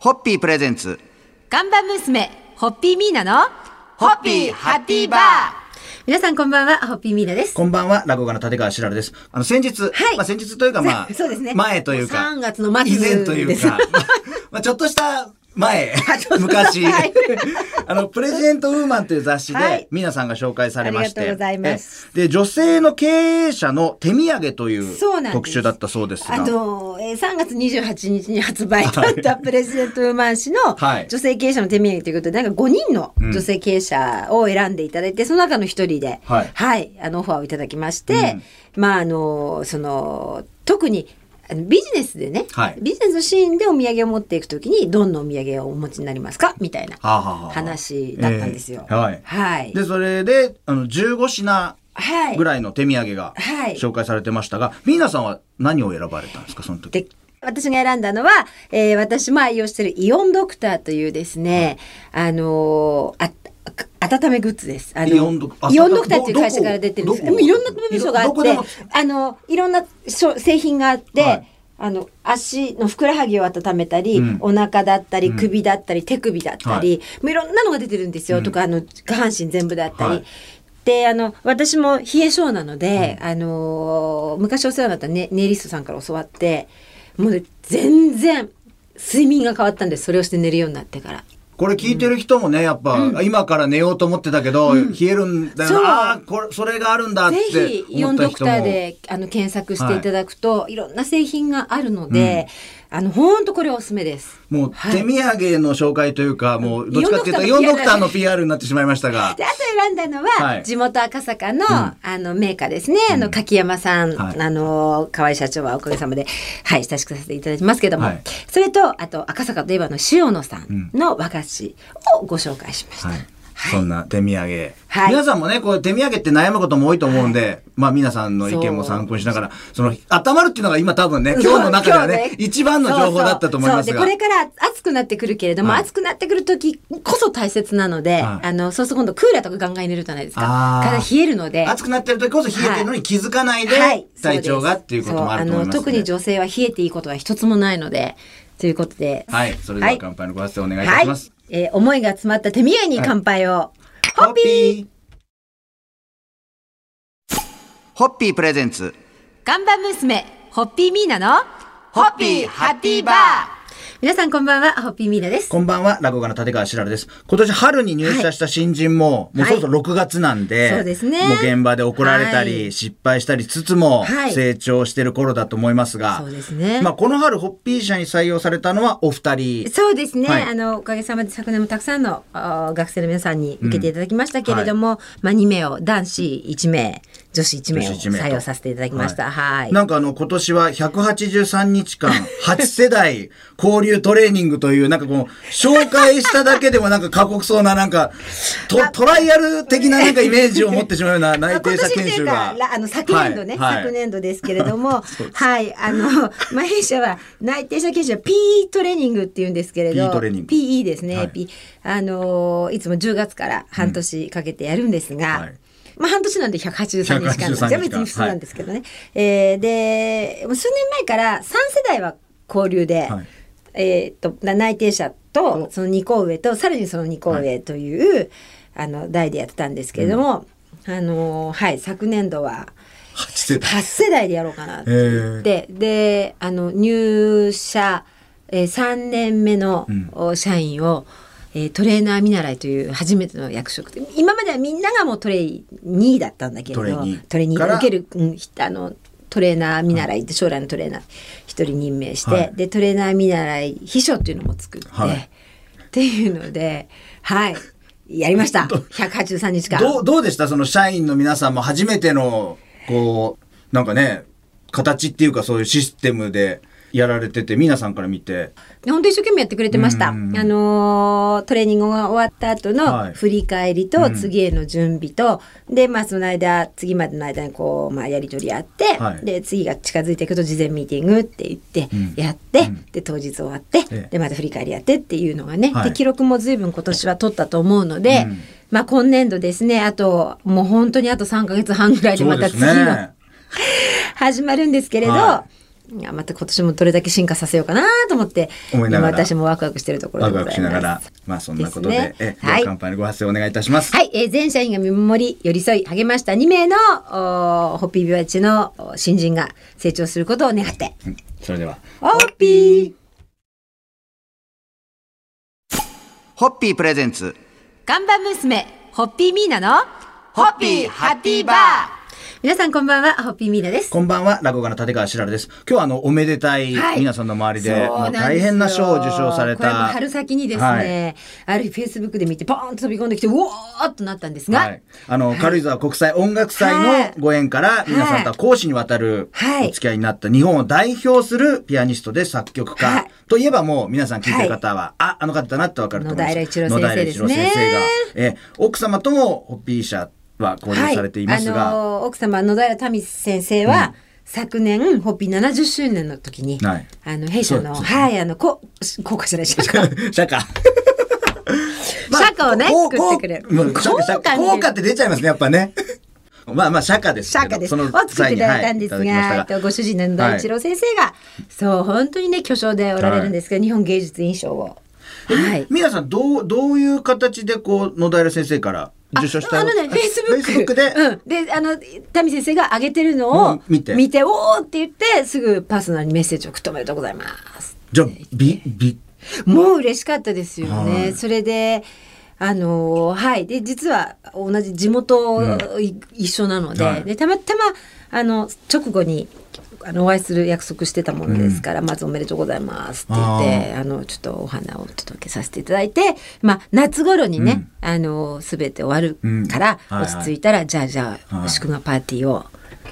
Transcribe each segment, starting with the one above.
ホッピープレゼンツ。看板娘、ホッピーミーナの、ホッピーハッピーバー皆さんこんばんは、ホッピーミーナです。こんばんは、落語家の立川しららです。あの、先日、はいまあ先日というかまあ、そうですね前というか、3月の末以前というですか、まあちょっとした前、昔、はい。あの、プレジデントウーマンという雑誌はい。で、皆さんが紹介されまして、で、女性の経営者の手土産という特集だったそうですが、あの、えー、3月28日に発売だったプレジデントウーマン氏のはい。女性経営者の手土産ということで、なんか5人の女性経営者を選んでいただいて、その中の一人で、はい。あの、オファーをいただきまして、まあ、あの、その、特に、ビジネスでね、はい。ビジネスのシーンでお土産を持っていくときに、どんなお土産をお持ちになりますか？みたいな話だったんですよ。えーはい。はい。で、それで、あの、15品はい。ぐらいの手土産がはい。紹介されてましたが、ミーナさんは何を選ばれたんですか、その時？で私が選んだのは、えー私も愛用しているイオンドクターというですね、あのーあ温めグッズです。あのイオンドクあイオンドクターっていう会社から出てるんです。いろんな部署があってあの、いろんな製品があって、はい。あの、足のふくらはぎを温めたり、うん。お腹だったり、首だったり、手首だったり、はい。もういろんなのが出てるんですよ。とか、あの、下半身全部だったり。はい。であの私も冷え性なので、あのー昔お世話になったネネイリストさんから教わってもうね全然睡眠が変わったんです。それをして寝るようになってから。これ聞いてる人もね、やっぱ、今から寝ようと思ってたけど、冷えるんだよな。あーこれ、それがあるんだってぜひイオンドク。ターであの検索していただくと、い、ろんな製品があるので、あの本当これおすすめです。もう、はい。手土産の紹介というか、もう、どっちかっていうと、イイオンドクターの PR になってしまいましたが。で。あと選んだのは、はい。地元赤坂の、あのメーカーですね、あの柿山さん、はい。あの河合社長はおかげさまではい親しくさせていただいてますけども、はい。それとあと赤坂といえばあの塩野さんの和菓子をご紹介しました。はい。そんな手土産。はい皆さんもね、こう手土産って悩むことも多いと思うんで、まあ皆さんの意見も参考にしながら、その、温まるっていうのが今多分ね、今日の中ではね、一番の情報だったと思いますが。そうそうこれから暑くなってくるけれども、はい暑くなってくる時こそ大切なので、はいあのそうすると今度クーラーとかガンガン入れるじゃないですかあー体冷えるので暑くなってる時こそ冷えてるのに気づかないで、はい体調がっていうこともあると思います、ね。特に女性は冷えていいことは一つもないのでということではい。それでは乾杯のご発声お願いいたします。はい、えー思いが詰まった手土産に乾杯を、ホッピー。ーホッピープレゼンツ。看板娘ホッピーミーナのホッピーハッピーバー皆さんこんばんはホッピーミーナです。こんばんは、落語家の立川しららです。今年春に入社した新人も、もうそろそろ6月なんで、そうですね。もう現場で怒られたり、はい。失敗したりしつつも、はい。成長してる頃だと思いますが、そうですね。まあ、この春、ホッピー社に採用されたのはお二人。そうですね、はい。あのおかげさまで昨年もたくさんの学生の皆さんに受けていただきましたけれども、まあ2名を男子1名女子1名を採用させていただきました。はい、なんかあの、今年は183日間、8世代 交流トレーニングという、なんかこう、紹介しただけでもなんか過酷そうな、なんか、トトライアル的ななんかイメージを持ってしまうような 内定者研修が。まあの昨年度ね、はい。はい。昨年度ですけれども はい。あのまあ弊社は内定者研修は PE トレーニングっていうんですけれど PE トレーニング。PE ですね、はい。P あのいつも10月から半年かけてやるんですが、はいまあ半年なんで183日間なんです183日間。よ別に普通なんですけどね、えーで数年前から3世代は交流で、はい。えーっとな内定者とその2個上とさらにその2個上という、あの代でやってたんですけれども、あのはい昨年度は8世代。8世代でやろうかなって言って、であの入社、えー、3年目の、社員を、えートレーナー見習いという初めての役職。で今まではみんながもうトレイ2位だったんだけれどトレートレーニー受ける、うん、ひあのトレーナー見習いって将来のトレーナー一人任命して、はい。でトレーナー見習い秘書っていうのも作って、はい。っていうのではい。やりました。183日間。どう、どうでした？その社員の皆さんも初めての、こう、なんかね、形っていうかそういうシステムでやられてて、皆さんから見て、で本当一生懸命やってくれてました。あうん。のートレーニングが終わった後はい。の振り返りと次への準備と、でまあその間次までの間にこうまあやり取りあって、はい。で次が近づいていくと事前ミーティングって言ってうん。やって、うん。で当日終わって、ええ。でまた振り返りやってっていうのがね、はい。で記録も随分今年は取ったと思うので、うん。まあ今年度ですねあともう本当にあと3か月半ぐらいでまた次の、ね。始まるんですけれど、はいやまた今年もどれだけ進化させようかなと思って今思いながら。私もワクワクしてるところワクでございます。ワクしながら、まあそんなことで、ですね。はい。は乾杯のご発声お願いいたします。はい、えー全社員が見守り、寄り添い、励ました2名の、おーホッピービバッジのお新人が成長することを願って。うん。それでは、ホッピー。ホッピープレゼンツ。看板娘、ホッピーミーナの、ホッピーハッピーバー皆さんこんばんは、ホッピーミーナです。こんばんは、落語家の立川しらるです。今日はあの、おめでたい、はい。皆さんの周りで、もうそうなんで大変な賞を受賞された。春先にですはい。ね、ある日フェイスブックで見て、ポーンと飛び込んできて、うおーっとなったんですが、はい。あの、軽井沢国際音楽祭はい。のご縁から、皆さんとは講師にわたるはい。お付き合いになった日本を代表するピアニストで作曲家、はい。といえばもう皆さん聞いてる方は、あ、あの方だなってわかると思います。野平一郎先生ですね。野平一郎先生が、え、奥様ともホッピー社は交流されていますが、あのー奥様野平民先生は、昨年ホッピー70周年の時に、はいあの弊社のはいあのこ効果じゃない社歌社歌。社歌 をね作ってくれる効果って出ちゃいますね、やっぱね。まあまあ、社歌です。社歌です。そのを作っていただいたんですが、はいご主人の野田一郎先生が、そう本当にね巨匠でおられるんですけど、日本芸術院賞を。はい。皆さん、どう、どういう形で、こう、野平先生から受賞したあのね、フェイスブック。Facebook で、うん。で、あの、タミ先生が上げてるのうをん見て見て、おーって言って、すぐパーソナルにメッセージを送っておめでとうございます。じゃあ、び、び、もう嬉しかったですよね。はいそれで、あのーはい。で、実は同じ地元、い一緒なので、はい。で、たまたま、あの、直後に、あのお会いする約束してたものですから、まずおめでとうございますって言ってあのちょっとお花を届けさせていただいて、まあ、夏頃にね、あの全て終わるから、落ち着いたら、じゃあじゃあ、はい。祝賀パーティーを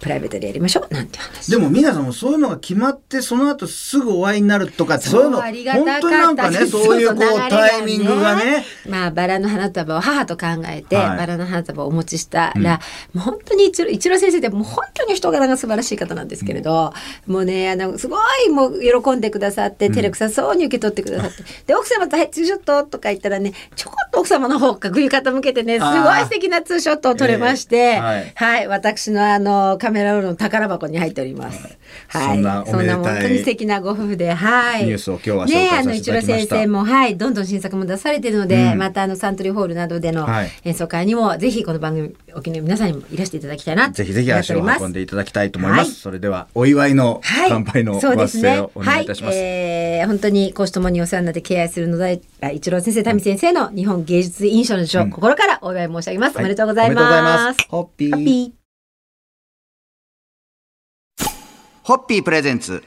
プライベートでやりましょうなんて話。でも皆さんもそういうのが決まって、その後すぐお会いになるとか、そういうの、本当になんかね、そういうこう、タイミングがね、まあバラの花束を母と考えて、はい。バラの花束をお持ちしたら、もう本当に一郎一郎先生ってもう本当に人柄が素晴らしい方なんですけれど、もうねあのすごいもう喜んでくださって照れくさそうに受け取ってくださって、で奥様と「はいツーショット」とか言ったらねちょこっと奥様の方が首傾けてねすごい素敵なツーショットを撮れまして、はい、私のあのカメラロールの宝箱に入っております。はい、そんなおめでたいそんな本当に素敵なご夫婦で、はい。ニュースを今日はね、あの一郎先生もはい、どんどん新作も出されているので、うんまたあのサントリーホールなどでのはい演奏会にも、ぜひこの番組お気に入りの皆さんにもいらしていただきたいなとぜひぜひ足を運んでいただきたいと思います。はいそれでは、お祝いのはい、乾杯のご発声をお願いいたします。はい、えー本当に講師ともにお世話になって敬愛する野田一郎先生、民先生の日本芸術院賞の受賞、うん心からお祝い申し上げます。はいおめでとうございま。す。ホッピー。ホッピープレゼンツ。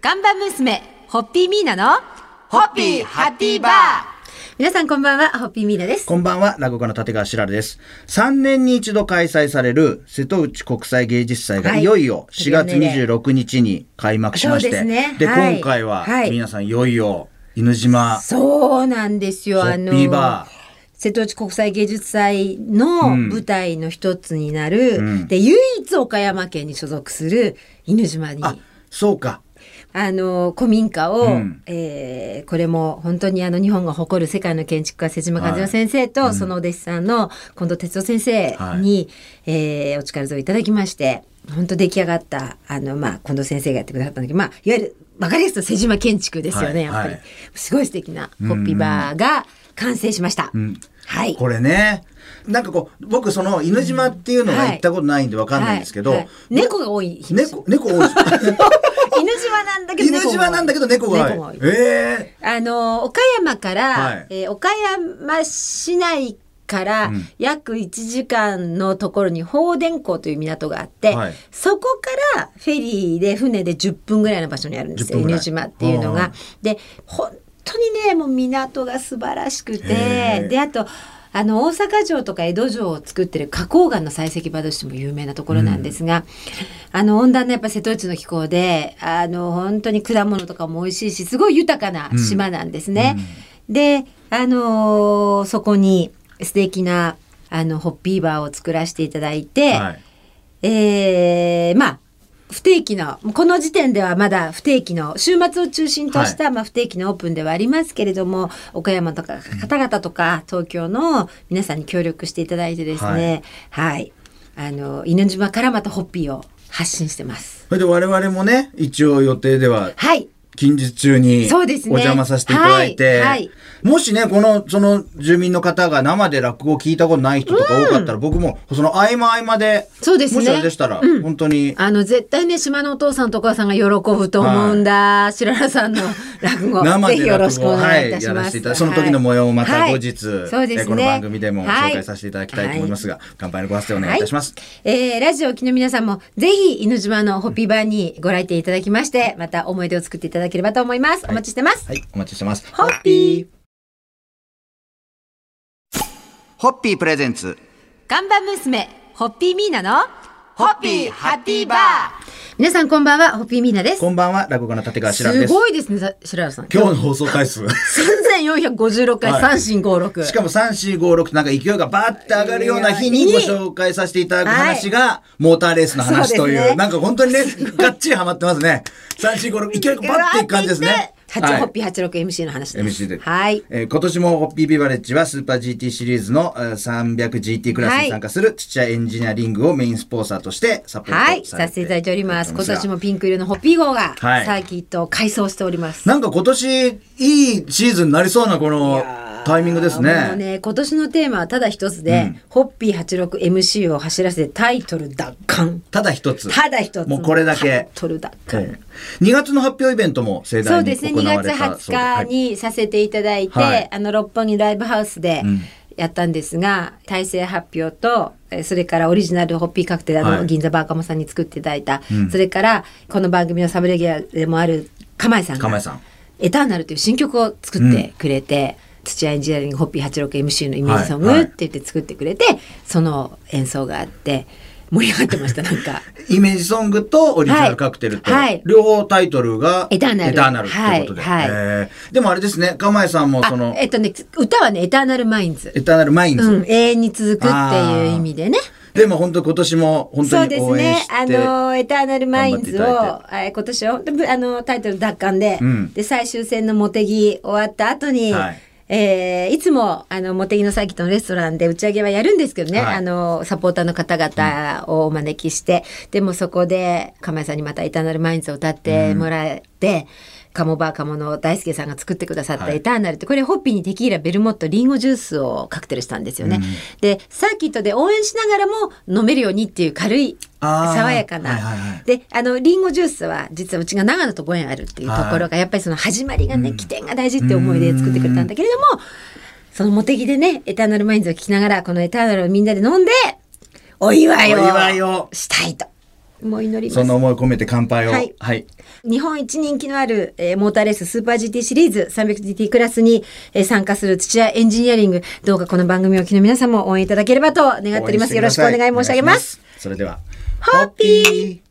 看板娘、ホッピーミーナの、ホッピーハッピーバー皆さんこんばんは、ホッピーミーナです。こんばんは、落語家の立川しらるです。3年に一度開催される瀬戸内国際芸術祭がはいいよいよ4月26日に開幕しまして、そうですねはい今回ははい皆さんいよいよ犬島そうなんですよ。ホッピーバー瀬戸内国際芸術祭のうん。舞台の一つになる、うん。で唯一岡山県に所属する犬島に。あ、そうか。あの古民家を、うん。えーこれも本当にあの日本が誇る世界の建築家瀬島和代先生と、はいうん。そのお弟子さんの近藤哲夫先生に、えーお力添えいただきまして本当出来上がったあの、まあ、近藤先生がやってくださったんだけど、まあ、いわゆる分かりやすく瀬島建築ですよね、はい。やっぱり、はい。すごい素敵なホッピーバーが完成しました。うん。はい。これね、なんかこう、僕その犬島っていうのが行ったことないんでわかんないんですけど、はい。はい。猫が多い日猫、猫多い。犬島なんだけど犬島なんだけど猫が多い。猫が多い。えあの岡山から、はい。えー岡山市内からうん。約1時間のところに放電港という港があって、はい。そこからフェリーで船で10分ぐらいの場所にあるんですよ10分ぐらい。犬島っていうのあが。で本当にねもう港が素晴らしくへてー。であとあの大阪城とか江戸城を作ってる花崗岩の採石場としても有名なところなんですが、あの温暖なやっぱ瀬戸内の気候であの本当に果物とかも美味しいしすごい豊かな島なんですね。であのーそこに素敵なあのホッピーバーを作らせていただいて、はい。えーまあ不定期のこの時点ではまだ不定期の週末を中心とした、まあ、不定期のオープンではありますけれども岡山とか方々とか東京の皆さんに協力していただいてですねはい、あの犬島からまたホッピーを発信してます。それで我々もね、一応予定でははい。近日中にお邪魔させていただいて、はいはい。もしね、この、その住民の方が生で落語を聞いたことない人とか多かったら、僕もその合間合間で、そうですね。もしあれでしたら、うん。本当に、あの、絶対ね、島のお父さんとお母さんが喜ぶと思うんだ。白原さんの 落語。生ぜひよろしくお願いいたします。やらせていその時の模様をまたはい。後日、そうですね。えこの番組でもはい。紹介させていただきたいと思いますが、乾杯のご発声お願いいたします。はい。えーラジオをお聞きの皆さんもぜひ犬島のホッピーバーにご来店いただきましてまた思い出を作っていただければと思います、お待ちしてます、はい、お待ちしてます。ホッピー。ホッピープレゼンツ。看板娘ホッピーミーナのホッピーハッピーバー皆さんこんばんはホッピーミーナですこんばんは、落語家の立川志らくですす。ごいですねさ白原さん今日の放送回数。3456回はい三進五六しかも3、4、5、6ってなんか勢いがバーって上がるような日にご紹介させていただく話が、モーターレースの話という、ねなんか本当にね、がっちりハマってますね。3、4、5、6、勢いがバッていく感じですね。八はいホッピー八六 MC の話です。MC で。はい。えー今年もホッピービバレッジはスーパー GT シリーズのえー 300GT クラスに参加する土屋エンジニアリングをメインスポンサーとしてサポートはい、されてさせていただいております。今年も。もピンク色のホッピー号がはいサーキットを改装しております。なんか今年いいシーズンになりそうなこのタイミングですもうね。ね、今年のテーマはただ一つで、うん。ホッピー 86MC を走らせてタイトル奪還。ただ一つ。ただ一つ。もうこれだけ。タイトル奪還。ええ。2月の発表イベントも盛大にそうですね、2月行われたそうで。20はい日にさせていただいて、はい。あの六本木ライブハウスでうんやったんですが、体制発表と、えそれからオリジナルホッピーカクテル、あの、はい。銀座バーカモさんに作っていただいた、うん。それから、この番組のサブレギュラーでもある、釜井さんが、エターナルという新曲を作ってくれて、土屋エンジニアリングホッピー 86MC のイメージソングはい。はいって言って作ってくれて、その演奏があって、盛り上がってました、なんか。イメージソングとオリジナルカクテルと、はい。はい両方タイトルが Eternal。Eternal ってことで、はい。はい。えーでもあれですね釜井さんもそのあ、えっとね、歌はね、 Eternal Minds。エターナルマインズ、うん、永遠に続くっていう意味でね。でも本当今年も本当そうですに応援し。てねあの、 Eternal Minds を、えー今年はあの、タイトル奪還で、うん。で、最終戦のモテギ終わった後に、はいえーいつもあの茂木のサーキットのレストランで打ち上げはやるんですけどね、はい。あのサポーターの方々をお招きして、でもそこで釜井さんにまた「エターナルマインズ」を歌ってもらって。鴨バーカモの大輔さんが作ってくださったはい。エターナルって、これホッピーにテキーラベルモットリンゴジュースをカクテルしたんですよね。でサーキットで応援しながらも飲めるようにっていう軽い爽やかな、はいはいはい。であのリンゴジュースは実はうちが長野とご縁あるっていうところが、やっぱりその始まりがね、起点が大事って思いで作ってくれたんだけれどもその茂木でねエターナルマインズを聞きながらこのエターナルをみんなで飲んでお祝いを。したいともう祈りその思いを込めて乾杯を。はい。はい、日本一人気のある、えーモーターレーススーパー GT シリーズ 300GT クラスに、えー参加する土屋エンジニアリングどうかこの番組をお聞きの皆さんも応援いただければと願っております。よろしくお願い申し上げます。それではホッピー